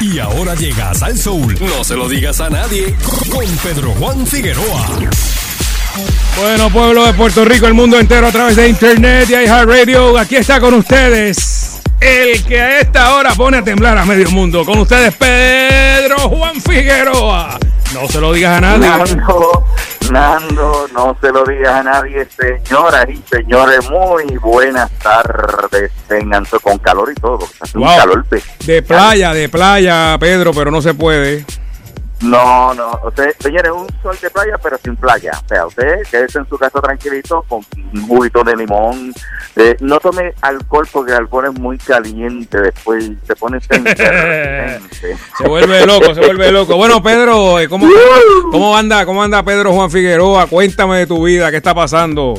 Y ahora llegas al Soul. No se lo digas a nadie. Con Pedro Juan Figueroa. Bueno, pueblo de Puerto Rico, el mundo entero a través de internet y iHeartRadio. Aquí está con ustedes el que a esta hora pone a temblar a medio mundo. Con ustedes, Pedro Juan Figueroa. No se lo digas a nadie. Nando, no se lo digas a nadie, señoras y señores, muy buenas tardes, tengan con calor y todo, hace un Wow. calor pe- De playa, de playa, Pedro, pero no se puede. No, no, usted, señores, un sol de playa, pero sin playa. O sea, usted quédese en su casa tranquilito con un juguito de limón. Eh, no tome alcohol porque el alcohol es muy caliente después se pone. Se vuelve loco, se vuelve loco. Bueno, Pedro, eh, ¿cómo, cómo anda, cómo anda Pedro Juan Figueroa? Cuéntame de tu vida, ¿qué está pasando?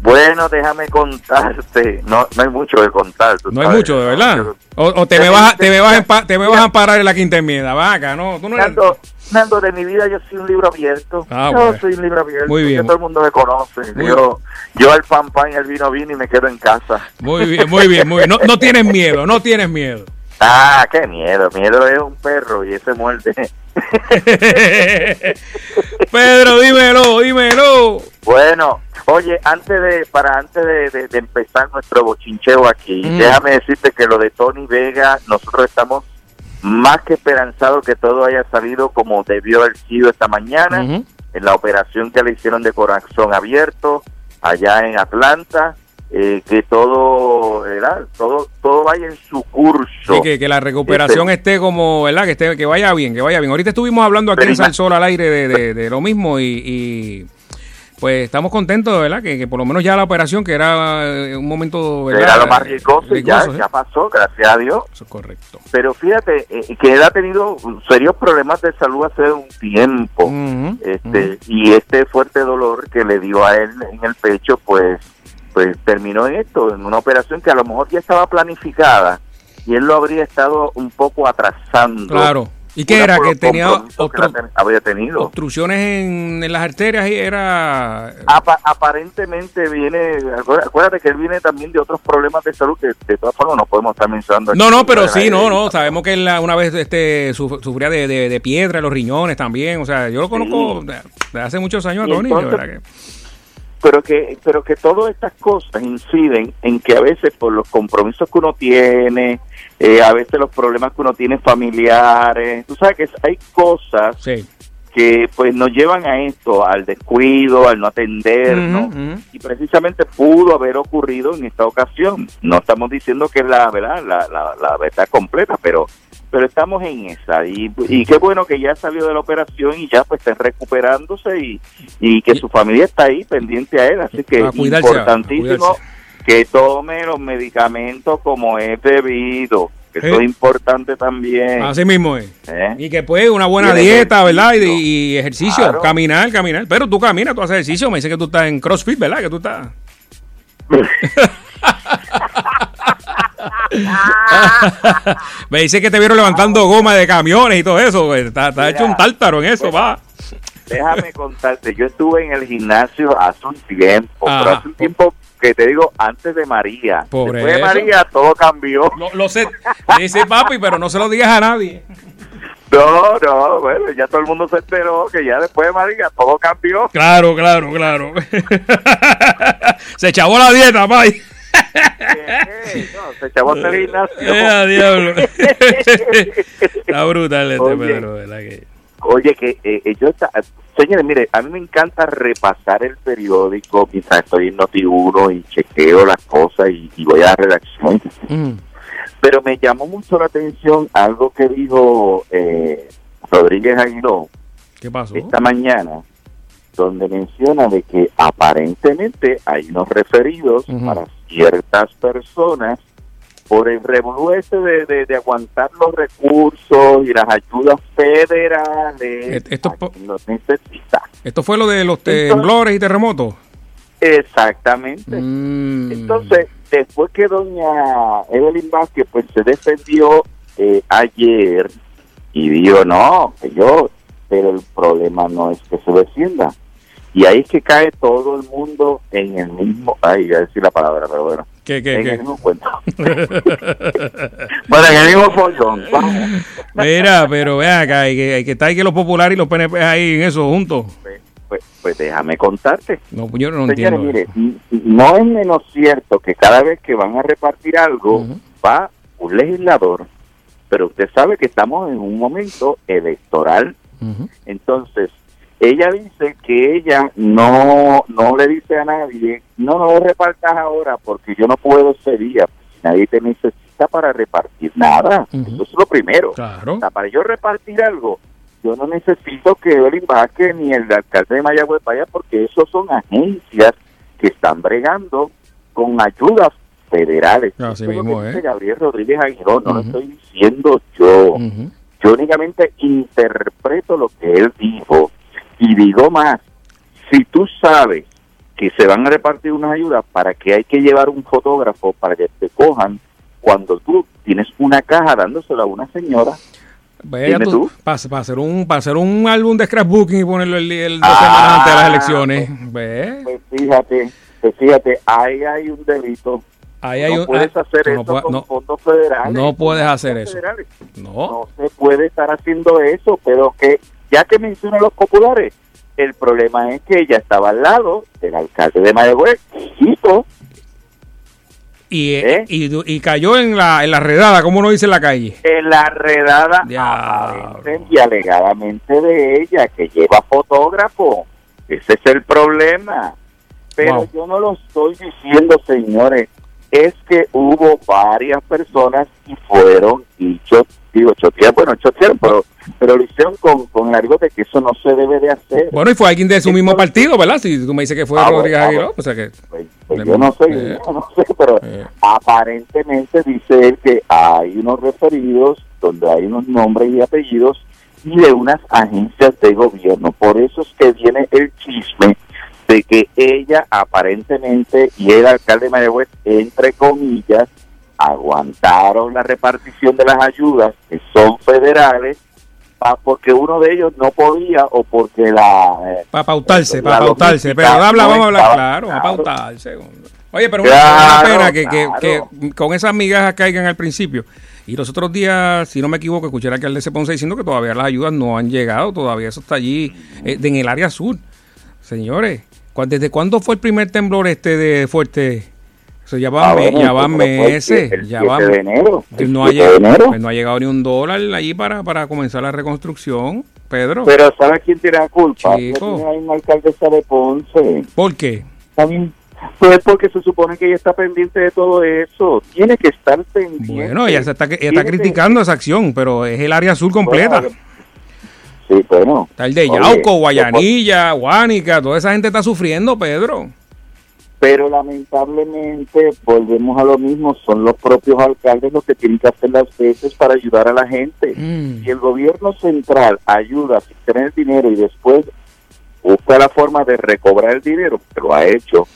Bueno, déjame contarte. No, no hay mucho que contar. No hay mucho, de verdad. O, o te, me vas, te, me vas a, te me vas a amparar en la quinta enmienda, vaca, ¿no? Tú no eres- Nando, Nando, de mi vida yo soy un libro abierto. Ah, yo bueno. soy un libro abierto. Muy bien. que todo el mundo me conoce. Yo, yo al pan pan al vino vino y me quedo en casa. Muy bien, muy bien, muy bien. No, no tienes miedo, no tienes miedo. Ah, qué miedo. Miedo es un perro y ese muerde. Pedro, dímelo, dímelo. bueno, oye, antes de para antes de, de- de empezar nuestro bochincheo aquí, Mm. déjame decirte que lo de Tony Vega, nosotros estamos más que esperanzados que todo haya salido como debió haber sido esta mañana. En la operación que le hicieron de corazón abierto allá en Atlanta, eh, que todo, ¿verdad? todo todo vaya en su curso. Sí, que, que la recuperación Este- esté como, ¿verdad? Que esté, que vaya bien, que vaya bien. Ahorita estuvimos hablando aquí en Salsol al aire de, de- de lo mismo y, y, pues estamos contentos, ¿verdad? Que, que por lo menos ya la operación, que era eh, un momento, ¿verdad? Era lo más riesgoso y ya, pasó, gracias a Dios. Eso es correcto. Pero fíjate eh, que él ha tenido serios problemas de salud hace un tiempo. Este y este fuerte dolor que le dio a él en el pecho pues pues terminó en esto en una operación que a lo mejor ya estaba planificada y él lo habría estado un poco atrasando Claro. ¿Y qué era? Que tenía que había tenido obstrucciones en, en las arterias y era... Apa- aparentemente viene acuérdate que él viene también de otros problemas de salud que de todas formas no podemos estar mencionando No, no, pero sí, no, no. Sabemos que él una vez este suf- sufría de, de- de piedra en los riñones también. O sea, yo lo conozco de, de hace muchos años a Tony, entonces- verdad que... pero que pero que todas estas cosas inciden en que a veces por los compromisos que uno tiene eh, a veces los problemas que uno tiene familiares tú sabes que hay cosas Sí. que pues nos llevan a esto al descuido al no atendernos. Y precisamente pudo haber ocurrido en esta ocasión. No estamos diciendo que es la verdad la, la, la verdad completa pero pero estamos en esa. Y, y qué bueno que ya salió de la operación y ya pues está recuperándose y, y que su familia está ahí pendiente a él. Así que importantísimo a. que tome los medicamentos como es debido que eso Sí. es importante también Así mismo es. ¿eh? Y que pues una buena dieta, ¿verdad? Y, ejercicio. y ejercicio, Claro. caminar, caminar. Pero tú caminas, tú haces ejercicio. Me dice que tú estás en CrossFit, ¿verdad? Que tú estás... Me dice que te vieron levantando goma de camiones y todo eso. güey. Está, está hecho un tártaro en eso, va. Déjame contarte, yo estuve en el gimnasio hace un tiempo, Ajá. pero hace un tiempo que te digo antes de María. Después de. María todo cambió. Lo, lo sé. Dice papi, pero no se lo digas a nadie. No, no, bueno, ya todo el mundo se enteró que ya después de María todo cambió. Claro, claro, claro. se chavó la dieta, pai. Eh, no, se echó hasta el gimnasio. Eh, diablo. Está brutal este Oye. Pedro, ¿verdad? Que... Oye, que eh, eh, yo, está- señores, mire, a mí me encanta repasar el periódico mientras estoy en Noti1 y chequeo las cosas y, y voy a la redacción. Mm. Pero me llamó mucho la atención algo que dijo eh, Rodríguez Aguiló ¿Qué pasó? esta mañana, donde menciona de que aparentemente hay unos referidos para ciertas personas por el revolú ese de, de, de aguantar los recursos y las ayudas federales esto a po- quien los necesita. ¿Esto fue lo de los temblores y terremotos? Exactamente. Mm. Entonces, después que doña Evelyn Vázquez pues se defendió eh, ayer y dijo, no, que yo, pero el problema no es que se defienda. Y ahí es que cae todo el mundo en el mismo, ay, voy a decir la palabra, pero bueno, ¿Qué, qué, en qué? el mismo cuento. bueno, en el mismo follón. Mira, pero vea acá, hay que, hay que estar ahí que los populares y los PNP ahí en eso juntos. Pues, pues, pues déjame contarte. No, yo no Señores, entiendo. mire, no es menos cierto que cada vez que van a repartir algo, va un legislador, pero usted sabe que estamos en un momento electoral. Entonces, ella dice que ella no no le dice a nadie, no, no lo repartas ahora porque yo no puedo ese día. Nadie te necesita para repartir nada. Eso es lo primero. Claro. O sea, para yo repartir algo, yo no necesito que Evelyn Vázquez ni el alcalde de Mayagüez vaya porque esos son agencias que están bregando con ayudas federales. Así Eso es lo mismo, que ¿eh? dice Gabriel Rodríguez Aguilón, no lo estoy diciendo yo. Yo únicamente interpreto lo que él dijo y digo más, si tú sabes que se van a repartir unas ayudas, ¿para qué hay que llevar un fotógrafo para que te cojan cuando tú tienes una caja dándosela a una señora? Vaya tú, tú. Para, hacer un, para hacer un álbum de scrapbooking y ponerlo el, el dos Ah, semanas antes de las elecciones. Ve, Pues fíjate, pues fíjate, ahí hay un delito. ahí hay no un. puedes ah, hacer tú eso no puedes- con no, fondos federales. no puedes hacer eso. federales. no. no se puede estar haciendo eso, pero que ya que mencionan los populares, el problema es que ella estaba al lado del alcalde de Mayagüez, hijito, Y, ¿Eh? y, y cayó en la, en la redada, como uno dice en la calle. en la redada y alegadamente de ella, que lleva fotógrafo. Ese es el problema. Pero Wow. yo no lo estoy diciendo, señores. Es que hubo varias personas y fueron y cho- digo, chotearon, bueno, chotearon, pero, pero lo hicieron con, con algo de que eso no se debe de hacer. Bueno, y fue alguien de su mismo partido, ¿verdad? Si tú me dices que fue Ah, Rodríguez ah, Aguiló, o sea que. Pues, pues yo no sé, eh. yo no sé, pero Eh. aparentemente dice él que hay unos referidos donde hay unos nombres y apellidos y de unas agencias de gobierno. Por eso es que viene el chisme de que ella aparentemente y el alcalde de Mayagüez, entre comillas, aguantaron la repartición de las ayudas que son federales porque uno de ellos no podía o porque la... eh, Para pautarse, para pautarse. Pero habla, vamos a hablar claro, claro. pautarse. Oye, pero Claro, una pena que, que- claro. que con esas migajas caigan al principio. Y los otros días, si no me equivoco, escuché al alcalde de Ponce diciendo que todavía las ayudas no han llegado, todavía eso está allí, eh, en el área sur. Señores, ¿cu- ¿desde cuándo fue el primer temblor este de fuerte? Ya van, Ah, bueno, ya van meses, el ya 7 van. de enero, el no, ha 7 de llegado, enero. pues no ha llegado ni un dólar allí para, para comenzar la reconstrucción, Pedro. Pero ¿sabe quién tiene la culpa? Chico. La misma alcaldesa de Ponce. ¿Por qué? También. Pues porque se supone que ella está pendiente de todo eso. Tiene que estar pendiente. Bueno, ella, se está, ella está que- criticando esa acción, pero es el área sur completa. Bueno, Sí, bueno. Está el de Yauco, Guayanilla, Guánica, toda esa gente está sufriendo, Pedro. Pero lamentablemente volvemos a lo mismo, son los propios alcaldes los que tienen que hacer las veces para ayudar a la gente. Mm. Si el gobierno central ayuda sin tener dinero y después busca la forma de recobrar el dinero, que lo ha hecho,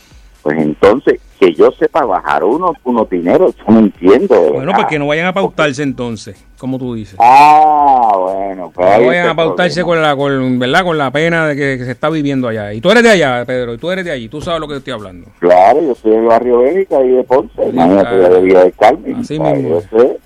pues entonces, que yo sepa bajar unos, unos dineros, yo no entiendo. de Bueno, pues que no vayan a pautarse entonces, como tú dices. Ah, bueno. pues No vayan a pautarse problema. con la, con, ¿verdad? con la pena de que, que se está viviendo allá. Y tú eres de allá, Pedro, y tú eres de allí, tú sabes lo que estoy hablando. Claro, yo soy del barrio Bélica y de Ponce, imagínate, claro. de Villa del Carmen. Así Ay, mismo. yo sé.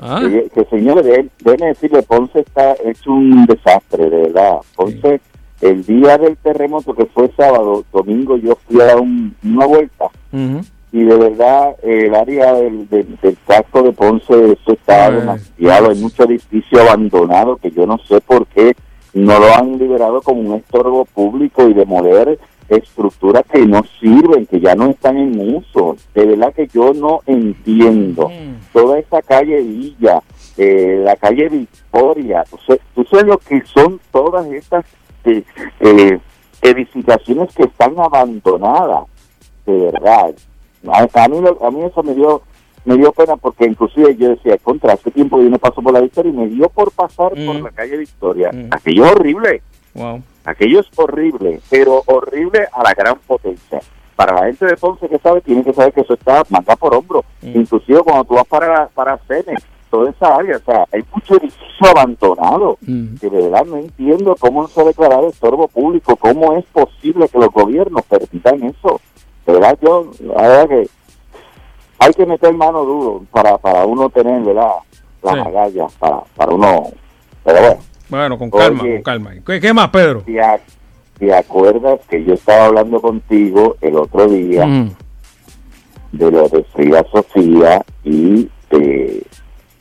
Ah, Que, que, señores, de- déjenme decirle, Ponce está hecho un desastre, de verdad. Ponce, el día del terremoto que fue sábado, domingo, yo fui a dar un- una vuelta ujú. Y de verdad el área del, del, del casco de Ponce, eso está Ay, demasiado, hay mucho edificio abandonado que yo no sé por qué no lo han liberado como un estorbo público y demoler estructuras que no sirven, que ya no están en uso. De verdad que yo no entiendo Mm. toda esa calle Villa, eh, la calle Victoria, tú sabes, tú sabes lo que son todas estas eh, eh, edificaciones que están abandonadas, de verdad. A, a mí, a mí eso me dio me dio pena porque inclusive yo decía, contra, hace tiempo yo no paso por la Victoria y me dio por pasar por Mm. la calle Victoria. Mm. Aquello es horrible, Wow. aquello es horrible, pero horrible a la gran potencia. Para la gente de Ponce que sabe, tiene que saber que eso está manga por hombro. Mm. Inclusive cuando tú vas para, para Cene, toda esa área, o sea, hay mucho edificio abandonado. Mm. Que de verdad no entiendo cómo se ha declarado estorbo público, cómo es posible que los gobiernos permitan eso. Verdad, yo, la verdad que hay que meter mano duro para, para uno tener, ¿verdad? Las Sí. agallas, para, para uno. Pero bueno, Bueno, con calma, Oye. con calma. ¿Qué, qué más, Pedro? ¿te, ac- te acuerdas que yo estaba hablando contigo el otro día Mm. de lo de Frida Sofía y de,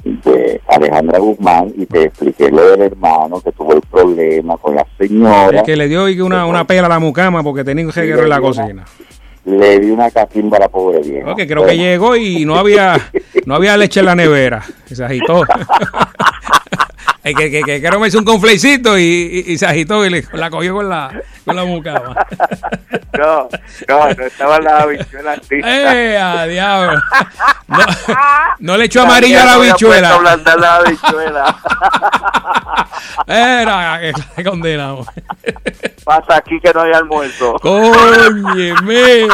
de Alejandra Guzmán y te expliqué lo del hermano que tuvo el problema con la señora? El que le dio una, una pela a la mucama porque tenía un reguero en la cocina. Le di una catimba a la pobre vieja. Ok, creo que llegó y no había no había leche en la nevera. Se agitó. Que, que, que, que me hizo un conflecito y, y, y se agitó y le- la cogió con la, con la mucama. No, no, no estaban las habichuelas listas. ¡Eh, a diablo! No, no le echó amarilla a la No había puesto bichuela. blanda la habichuela. Era que condenado. Pasa aquí que no hay almuerzo. ¡Cóñeme!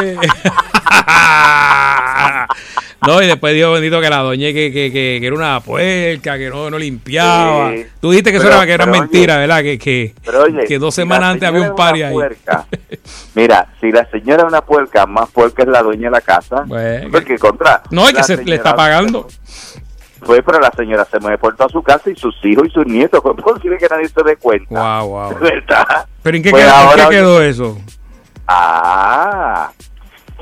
No, y después Dios bendito que la doña que, que, que, que era una puerca, que no, no limpiaba. Sí. Tú dijiste que eso era, que era oye, mentira, ¿verdad? Que, que, oye, que dos semanas antes había un party ahí. puerca, Mira, si la señora es una puerca, más puerca es la dueña de la casa. Pues, porque contra. No, es que se le está pagando. Fue, pero la señora se mueve por toda su casa y sus hijos y sus nietos. ¿Cómo es posible que nadie se dé cuenta? Wow, wow. ¿Verdad? ¿Pero en qué, Pues quedó, en ahora- qué quedó eso? Ah,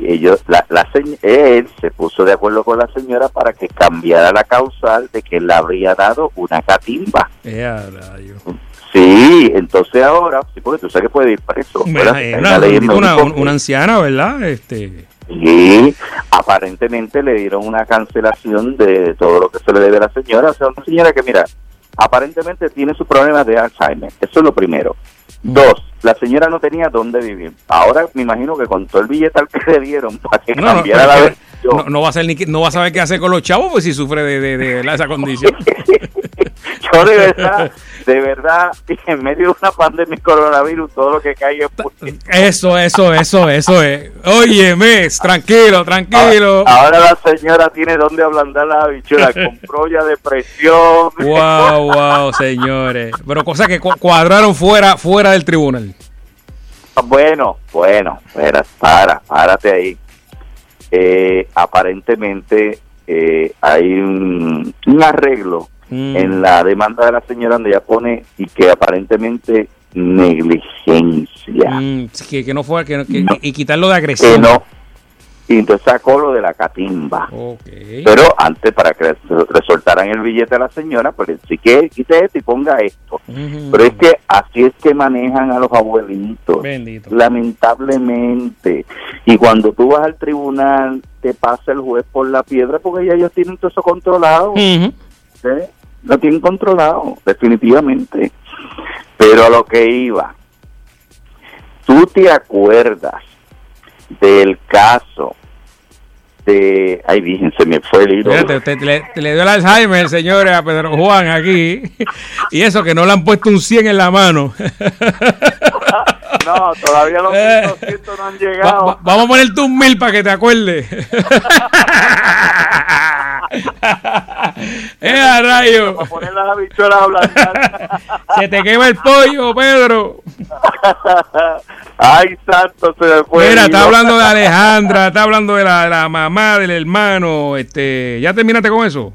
ellos, la, la él se puso de acuerdo con la señora para que cambiara la causal de que él le habría dado una catimba. Eh. Sí, entonces ahora, sí, porque tú sabes que puede ir preso. Eh, una, una- una anciana, ¿verdad? Este, Y aparentemente le dieron una cancelación de todo lo que se le debe a la señora. O sea, una señora que, mira, aparentemente tiene sus problemas de Alzheimer. Eso es lo primero. Dos, la señora no tenía dónde vivir. Ahora me imagino que con todo el billete al que le dieron para que no, no, cambiara pero la no, no va a ser ni no va a saber qué hacer con los chavos pues si sufre de, de, esa condición. Yo de verdad, de verdad, en medio de una pandemia de coronavirus, todo lo que cae es... Eso, eso, eso, eso es. Óyeme, tranquilo, tranquilo. Ahora la señora tiene donde ablandar la habichuela, compró ya depresión. Wow, wow, señores. Pero cosas que cu- cuadraron fuera, fuera del tribunal. Bueno, bueno, espera, para, párate ahí. Eh, aparentemente eh, hay un, un arreglo Mm. en la demanda de la señora donde ella pone y que aparentemente negligencia. Mm, que, que no fue, que, que- No. y quitarlo de Que agresión. no. Y entonces sacó lo de la catimba. Pero antes, para que le soltaran el billete a la señora, pues sí que quite esto y ponga esto. Pero es que así es que manejan a los abuelitos. Bendito. Lamentablemente. Y cuando tú vas al tribunal, te pasa el juez por la piedra porque ya ellos tienen todo eso controlado. Lo tienen controlado, definitivamente. Pero a lo que iba, tú te acuerdas del caso de. Ay, virgen, se me fue el hilo. Fíjate, usted le, le dio el Alzheimer, señores, a Pedro Juan aquí. Y eso que no le han puesto un 100 en la mano. No, todavía los Eh. 1200 no han Va- llegado. va- vamos a ponerte un mil para que te acuerdes. ¡Eh, a rayo! Para poner las habichuelas a. Se te quema el pollo, Pedro. Ay, santo, se me fue. Mira, está hablando de Alejandra, está hablando de la, de la mamá, del hermano. este ¿Ya terminaste con eso?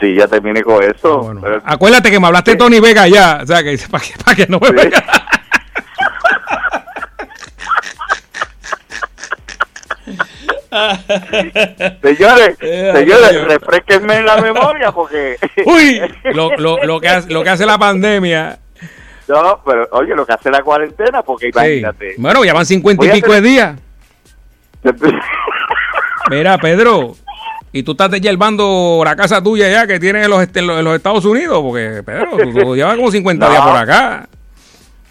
Sí, ya terminé con eso. Ah, bueno. Pero- Acuérdate que me hablaste de Tony Vega ya. O sea, que para que, para que no me Sí. venga. Señores, Eh, señores, refresquenme la memoria porque. Uy, lo, lo, lo, que hace, lo que hace la pandemia. No, pero oye, lo que hace la cuarentena, porque Sí. imagínate. Bueno, ya van cincuenta y pico de días. Mira, Pedro, y tú estás yerbando la casa tuya ya que tienes en los, en los, en los Estados Unidos, porque Pedro, tú, tú llevas como 50 No. días por acá.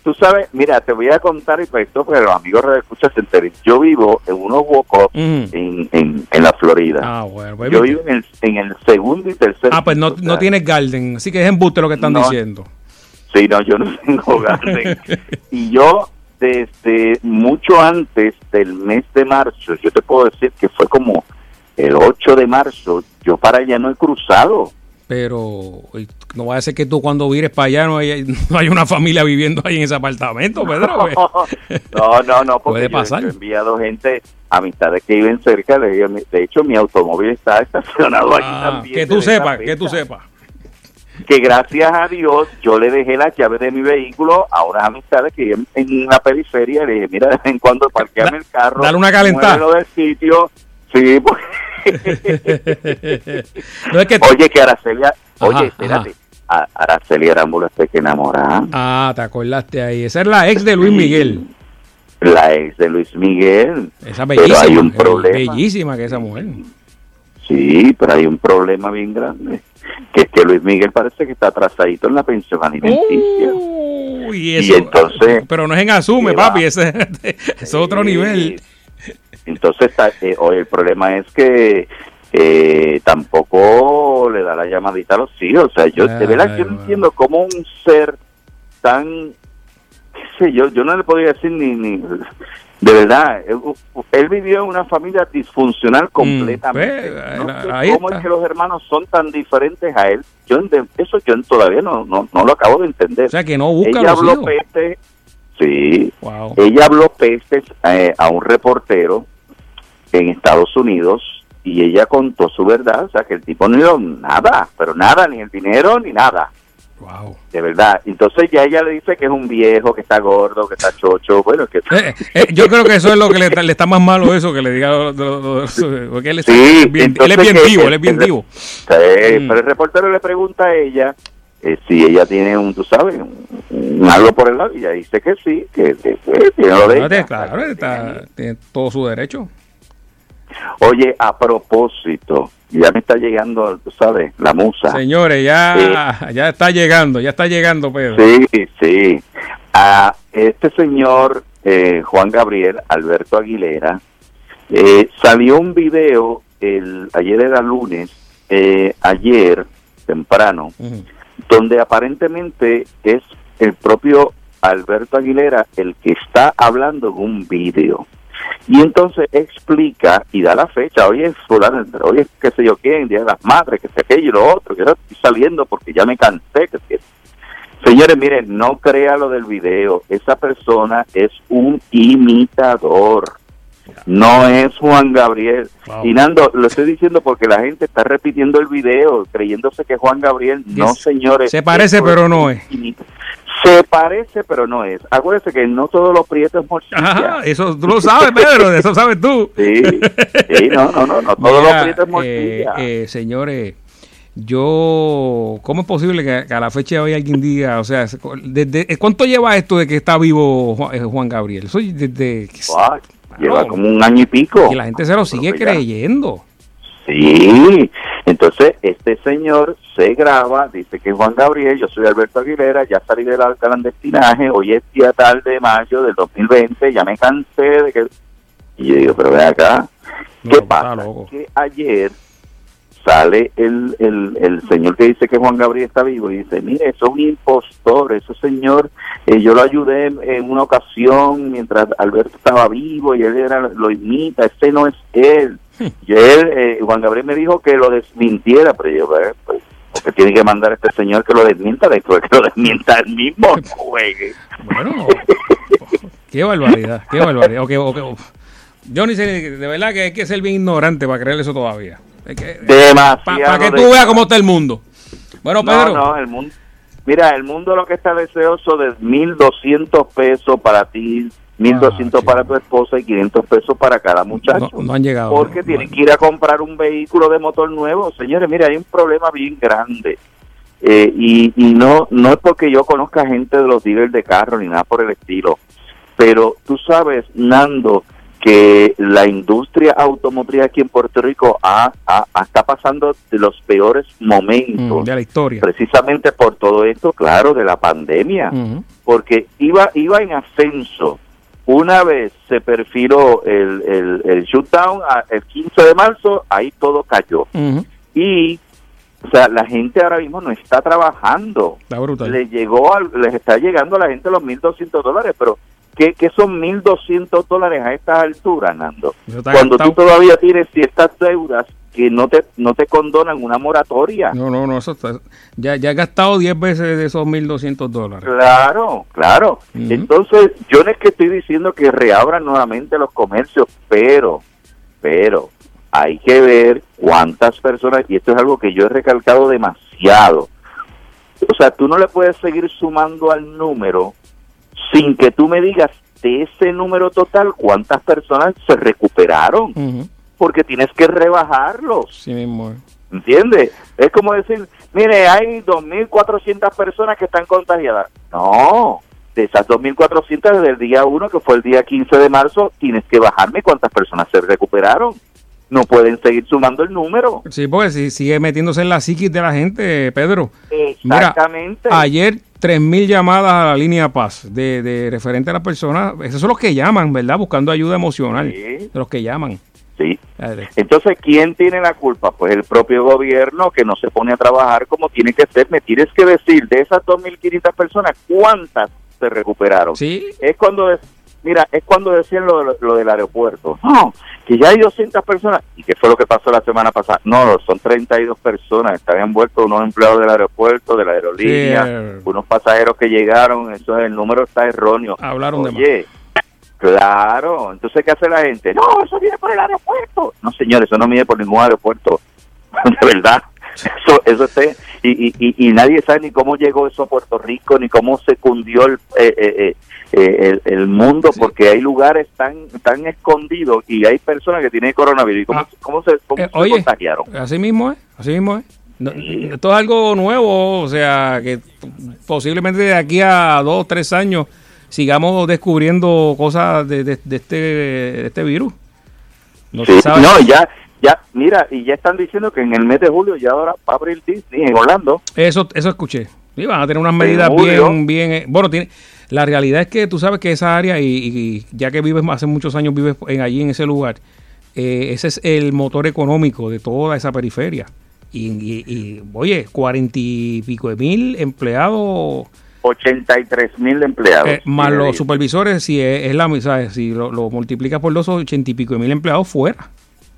Tú sabes, mira, te voy a contar y para esto, porque los amigos de escuchas se enteren. Yo vivo en unos walk Ujú. en, en, en la Florida. Ah, bueno, pues, Yo vivo en el, en el segundo y tercer. Ah, pues no, no tienes garden, así que es embuste lo que están No. diciendo. Sí, no, yo no tengo garden. y yo, desde mucho antes del mes de marzo, yo te puedo decir que fue como el 8 de marzo, yo para allá no he cruzado. Pero no va a ser que tú cuando vires para allá no hay, no hay una familia viviendo ahí en ese apartamento, Pedro. No, no, no, porque Puede pasar. Yo, he enviado gente, amistades que viven cerca, de, hecho mi automóvil está estacionado aquí ah, también. Que tú sepas, que tú sepas que gracias a Dios yo le dejé la llave de mi vehículo a unas amistades que viven en la periferia le dije, mira, de vez en cuando parqueame el carro. Dale una calentada. del sitio. Sí, pues. Oye, que Aracelia, oye, espérate. Araceli Arámbula está que enamorada. Ah, te acordaste ahí. Esa es la ex de Luis Miguel. La ex de Luis Miguel. Esa bellísima. Pero hay un problema. Bellísima que esa mujer. Sí, pero hay un problema bien grande que es que Luis Miguel parece que está atrasadito en la pensión alimenticia. y, entonces, pero no es en asume, papi, ese, es otro nivel. Entonces, eh, hoy el problema es que eh, tampoco le da la llamadita a los hijos. O sea, yo de verdad yo no entiendo cómo un ser tan, qué sé yo, yo no le podría decir ni, ni de verdad, él, vivió en una familia disfuncional mm, completamente. Pues, ¿Cómo es que los hermanos son tan diferentes a él? Yo eso yo todavía no, no, lo acabo de entender. O sea, que no busca Ella habló peste, sí. Ella habló pestes eh, a un reportero en Estados Unidos y ella contó su verdad. O sea, que el tipo no dio nada, pero nada, ni el dinero, ni nada. Wow. De verdad. Entonces ya ella le dice que es un viejo, que está gordo, que está chocho. Bueno, que... Eh, eh, yo creo que eso es lo que le, está más malo eso, que le diga... porque él, sí, es bien, él es bien vivo, él es bien vivo. Sí, mm. Pero el reportero le pregunta a ella eh, si ella tiene un, tú sabes, un, algo por el lado, y ella dice que sí, que, tiene lo de Claro, está, tiene todo su derecho. Oye, a propósito, ya me está llegando, ¿sabes? La musa. Señores, ya, ya está llegando, ya está llegando, Pedro. Sí, sí. A este señor, eh, Juan Gabriel Alberto Aguilera, eh, salió un video, el, ayer era lunes, eh, ayer, temprano, donde aparentemente es el propio Alberto Aguilera el que está hablando en un video. Y entonces explica y da la fecha, hoy es hoy es qué sé yo quién, Día de las Madres, que sé aquello y lo otro, que estoy saliendo porque ya me cansé. Que, Señores, miren, no crea lo del video, esa persona es un imitador, no es Juan Gabriel. Y Nando, lo estoy diciendo porque la gente está repitiendo el video creyéndose que Juan Gabriel, no señores. Se parece pero no es. Se parece, pero no es. Acuérdese que no todos los prietos morcilla. eso tú lo sabes, Pedro, eso sabes tú. Sí, sí, no, no, no, no todos los prietos es morcilla. Eh, eh, señores, yo, ¿cómo es posible que, a la fecha de hoy alguien diga, o sea, desde, ¿cuánto lleva esto de que está vivo Juan, eh, Gabriel? Soy desde... lleva como un año y pico. Y la gente se lo sigue creyendo. Sí, entonces este señor se graba, dice que es Juan Gabriel, yo soy Alberto Aguilera, ya salí del clandestinaje, hoy es día tal de mayo del 2020, ya me cansé de que... Y yo digo, pero ve acá, ¿qué pasa? Que ayer sale el, el, el, señor que dice que Juan Gabriel está vivo y dice, mire, eso es un impostor, ese señor, eh, yo lo ayudé en, una ocasión mientras Alberto estaba vivo y él era, lo imita, ese no es él. Y él, eh, Juan Gabriel me dijo que lo desmintiera, pero yo, pues, porque tiene que mandar a este señor que lo desmienta después que lo desmienta él mismo, juegue. Bueno, qué barbaridad, qué barbaridad. yo ni sé, de verdad que hay que ser bien ignorante para creer eso todavía. Para que tú veas cómo está el mundo. Bueno, Pedro. No, no, el mundo. Mira, el mundo lo que está deseoso de 1.200 pesos para ti, 1.200 ah, para tu esposa y 500 pesos para cada muchacho. No, han llegado. Porque tienen que ir a comprar un vehículo de motor nuevo. Señores, mira, hay un problema bien grande. Eh, y, y no, no es porque yo conozca gente de los dealers de carro ni nada por el estilo. Pero tú sabes, Nando, que la industria automotriz aquí en Puerto Rico ha, está pasando de los peores momentos mm, de la historia. Precisamente por todo esto, claro, de la pandemia, porque iba, iba en ascenso. Una vez se perfiló el, el, el shutdown el 15 de marzo, ahí todo cayó. Y o sea, la gente ahora mismo no está trabajando. Le llegó, les está llegando a la gente los 1.200 dólares, pero ¿Qué, qué son 1.200 dólares a estas alturas, Nando? Cuando tú todavía tienes ciertas deudas que no te no te condonan una moratoria. No, no, no, eso está, ya, ya he gastado 10 veces de esos 1.200 dólares. Claro, claro. Entonces, yo no es que estoy diciendo que reabran nuevamente los comercios, pero, pero, hay que ver cuántas personas, y esto es algo que yo he recalcado demasiado. O sea, tú no le puedes seguir sumando al número sin que tú me digas de ese número total cuántas personas se recuperaron. Porque tienes que rebajarlos. Sí mismo. es. ¿Entiendes? Es como decir, mire, hay 2.400 personas que están contagiadas. No, de esas 2.400 desde el día 1, que fue el día 15 de marzo, tienes que bajarme cuántas personas se recuperaron. No pueden seguir sumando el número. Sí, porque si sigue metiéndose en la psiquis de la gente, Pedro. Mira, Exactamente. ayer 3.000 llamadas a la línea Paz de, de referente a las personas. Esos son los que llaman, ¿verdad? Buscando ayuda emocional. Sí. De los que llaman. sí. Padre. Entonces, ¿quién tiene la culpa? Pues el propio gobierno que no se pone a trabajar como tiene que ser. Me tienes que decir, de esas 2.500 personas, ¿cuántas se recuperaron? Sí, es cuando mira es cuando decían lo, lo- lo del aeropuerto no que ya hay 200 personas y qué fue lo que pasó la semana pasada no son 32 personas están envueltos unos empleados del aeropuerto de la aerolínea eh. unos pasajeros que llegaron eso el número está erróneo Hablaron de claro entonces qué hace la gente no eso viene por el aeropuerto no señores eso no viene por ningún aeropuerto de verdad eso eso esté y, y, y, y nadie sabe ni cómo llegó eso a Puerto Rico ni cómo se cundió el, eh, eh, eh, eh, el, el mundo Sí. porque hay lugares tan tan escondidos y hay personas que tienen coronavirus y cómo, Ah. cómo se, cómo Eh, se oye, contagiaron así mismo es, así mismo es. No- Sí. Esto es algo nuevo, o sea, que posiblemente de aquí a dos, tres años sigamos descubriendo cosas de, de- de este, de este virus. No Sí, no ya ya mira y ya están diciendo que en el mes de julio ya ahora va a abrir Disney en Orlando Eso, eso escuché. Y van a tener unas medidas bien, bien. eh, bueno, tiene. La realidad es que tú sabes que esa área, y, y ya que vives hace muchos años, vives en, allí en ese lugar, eh, ese es el motor económico de toda esa periferia. Y, y- y, oye, cuarenta y pico de mil empleados, 83 mil empleados eh, más los supervisores, si es, es la ¿sabes? si lo, lo multiplicas por dos, ochenta y pico de mil empleados fuera.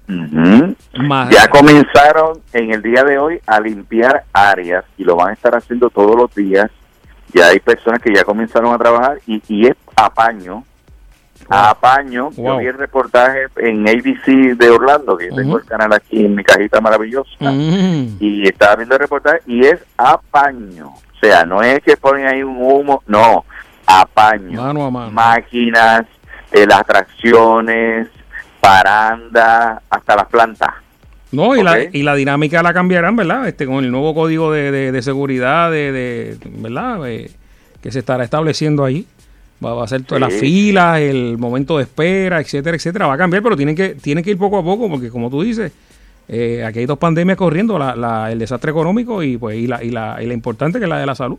Más, Ya comenzaron en el día de hoy a limpiar áreas y lo van a estar haciendo todos los días. Ya hay personas que ya comenzaron a trabajar y, y es apaño. A apaño. Yo vi el reportaje en ABC de Orlando, que tengo el canal aquí en mi cajita maravillosa. Y estaba viendo el reportaje y es apaño. O sea, no es que ponen ahí un humo, no, apaño mano a mano. máquinas, eh, las atracciones, paranda, hasta las plantas. No, y, la, y la dinámica la cambiarán, ¿verdad? Este, con el nuevo código de, de- de seguridad, de, de- ¿verdad? Eh, que se estará estableciendo ahí. Va, va a ser todas las Sí. filas, el momento de espera, etcétera, etcétera. Va a cambiar, pero tienen que, tienen que ir poco a poco, porque como tú dices, eh, aquí hay dos pandemias corriendo, la, la- el desastre económico y pues y la, y la, y la importante que es la de la salud.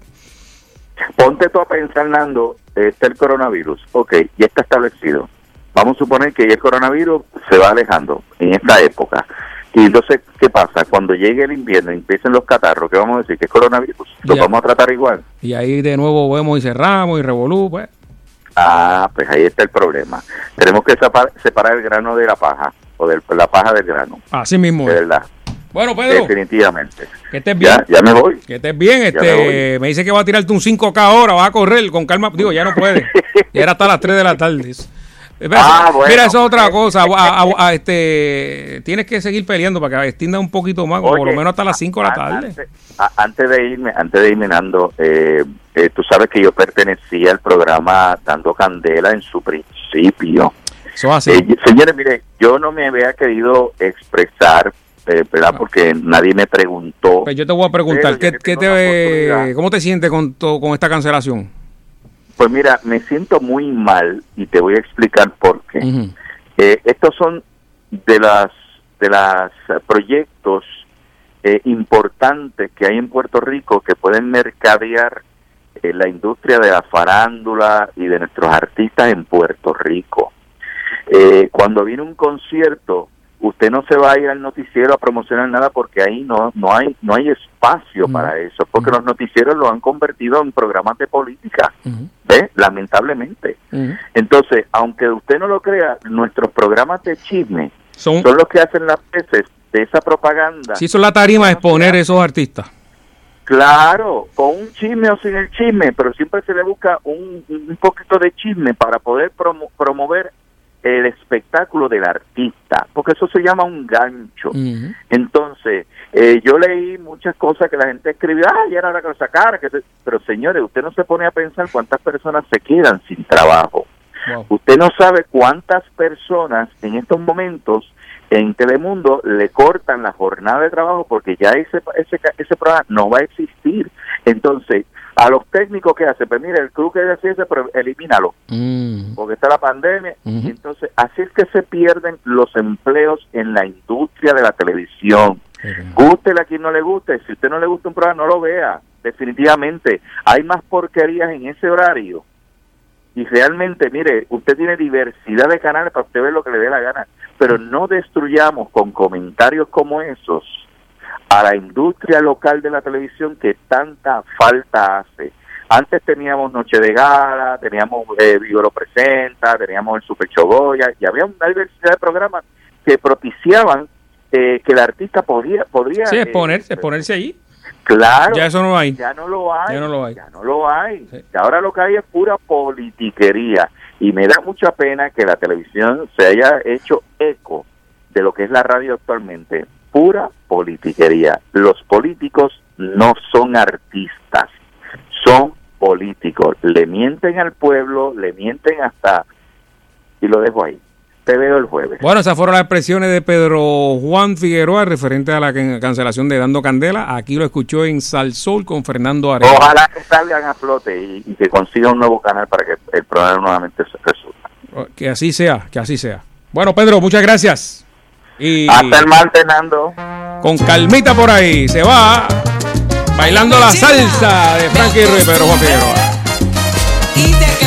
Ponte tú a pensar, Nando, está el coronavirus, ok, ya está establecido. Vamos a suponer que ya el coronavirus se va alejando en esta época. Y entonces, ¿qué pasa? Cuando llegue el invierno y empiecen los catarros, ¿qué vamos a decir? ¿Que es coronavirus? ¿Lo vamos a tratar igual? Y ahí de nuevo vemos y cerramos y revolú, pues. Ah, pues ahí está el problema. Tenemos que separ- separar el grano de la paja, o de la paja del grano, Así mismo. de verdad, Bueno, Pedro, definitivamente. que estés bien. Ya, ya me voy. Que estés bien, este, me, dice que va a tirarte un 5K ahora, va a correr con calma, digo, ya no puede. Ya era hasta las 3 de la tarde. Mira, Ah, bueno. mira, eso es otra cosa. A- a- a- este, tienes que seguir peleando para que extienda un poquito más, por lo menos hasta las 5 de la tarde. Antes de irme, antes de irme, Nando, eh, eh, tú sabes que yo pertenecía al programa Dando Candela en su principio. Eso es así. Eh, señores, mire, yo no me había querido expresar, eh, ¿verdad? Porque nadie me preguntó. Pues yo te voy a preguntar, Pero ¿qué, qué te. ¿cómo te sientes con, to- con esta cancelación? Pues mira, me siento muy mal y te voy a explicar por qué. Eh, estos son de las de eh, proyectos eh, importantes que hay en Puerto Rico que pueden mercadear la industria de la farándula y de nuestros artistas en Puerto Rico. Eh, cuando viene un concierto, usted no se va a ir al noticiero a promocionar nada porque ahí no no hay no hay espacio Mm. para eso, porque los noticieros lo han convertido en programas de política. ¿ve? Lamentablemente. Entonces, aunque usted no lo crea, nuestros programas de chisme Son, son los que hacen las veces de esa propaganda. Si eso es la tarima, exponer esos artistas. Claro, con un chisme o sin el chisme, pero siempre se le busca un, un poquito de chisme para poder promover el espectáculo del artista, porque eso se llama un gancho. Entonces, eh, yo leí muchas cosas que la gente escribió, ah, ya era hora que lo sacara, que pero señores, usted no se pone a pensar cuántas personas se quedan sin trabajo. Usted no sabe cuántas personas en estos momentos en Telemundo le cortan la jornada de trabajo porque ya ese, ese, ese programa no va a existir. Entonces, a los técnicos que hace, pues mire, el club que ese, pero elimínalo, mm. porque está la pandemia. Entonces, así es que se pierden los empleos en la industria de la televisión. Gústele a quien no le guste, si usted no le gusta un programa, no lo vea. Definitivamente, hay más porquerías en ese horario. Y realmente, mire, usted tiene diversidad de canales para usted ver lo que le dé la gana, pero no destruyamos con comentarios como esos a la industria local de la televisión que tanta falta hace. Antes teníamos Noche de Gala, teníamos eh, Vivo lo Presenta, teníamos el Super Chogoya, y había una diversidad de programas que propiciaban eh, que el artista podía, podría... Sí, exponerse, eh, exponerse ahí. Claro. Ya eso no hay. Ya no lo hay. Ya no lo hay. Ya no lo hay. ahora lo que hay es pura politiquería. Y me da mucha pena que la televisión se haya hecho eco de lo que es la radio actualmente pura politiquería. Los políticos no son artistas, son políticos. Le mienten al pueblo, le mienten hasta... Y lo dejo ahí. Te veo el jueves. Bueno, esas fueron las expresiones de Pedro Juan Figueroa referente a la cancelación de Dando Candela. Aquí lo escuchó en Salsol con Fernando Arena. Ojalá que salgan a flote y, que consiga un nuevo canal para que el programa nuevamente se resuelva. Que así sea, que así sea. Bueno, Pedro, muchas gracias. Hasta el mantenando. Con calmita por ahí. Se va bailando la salsa de Frankie Ruiz Pedro Juan Figueroa. ¿Y de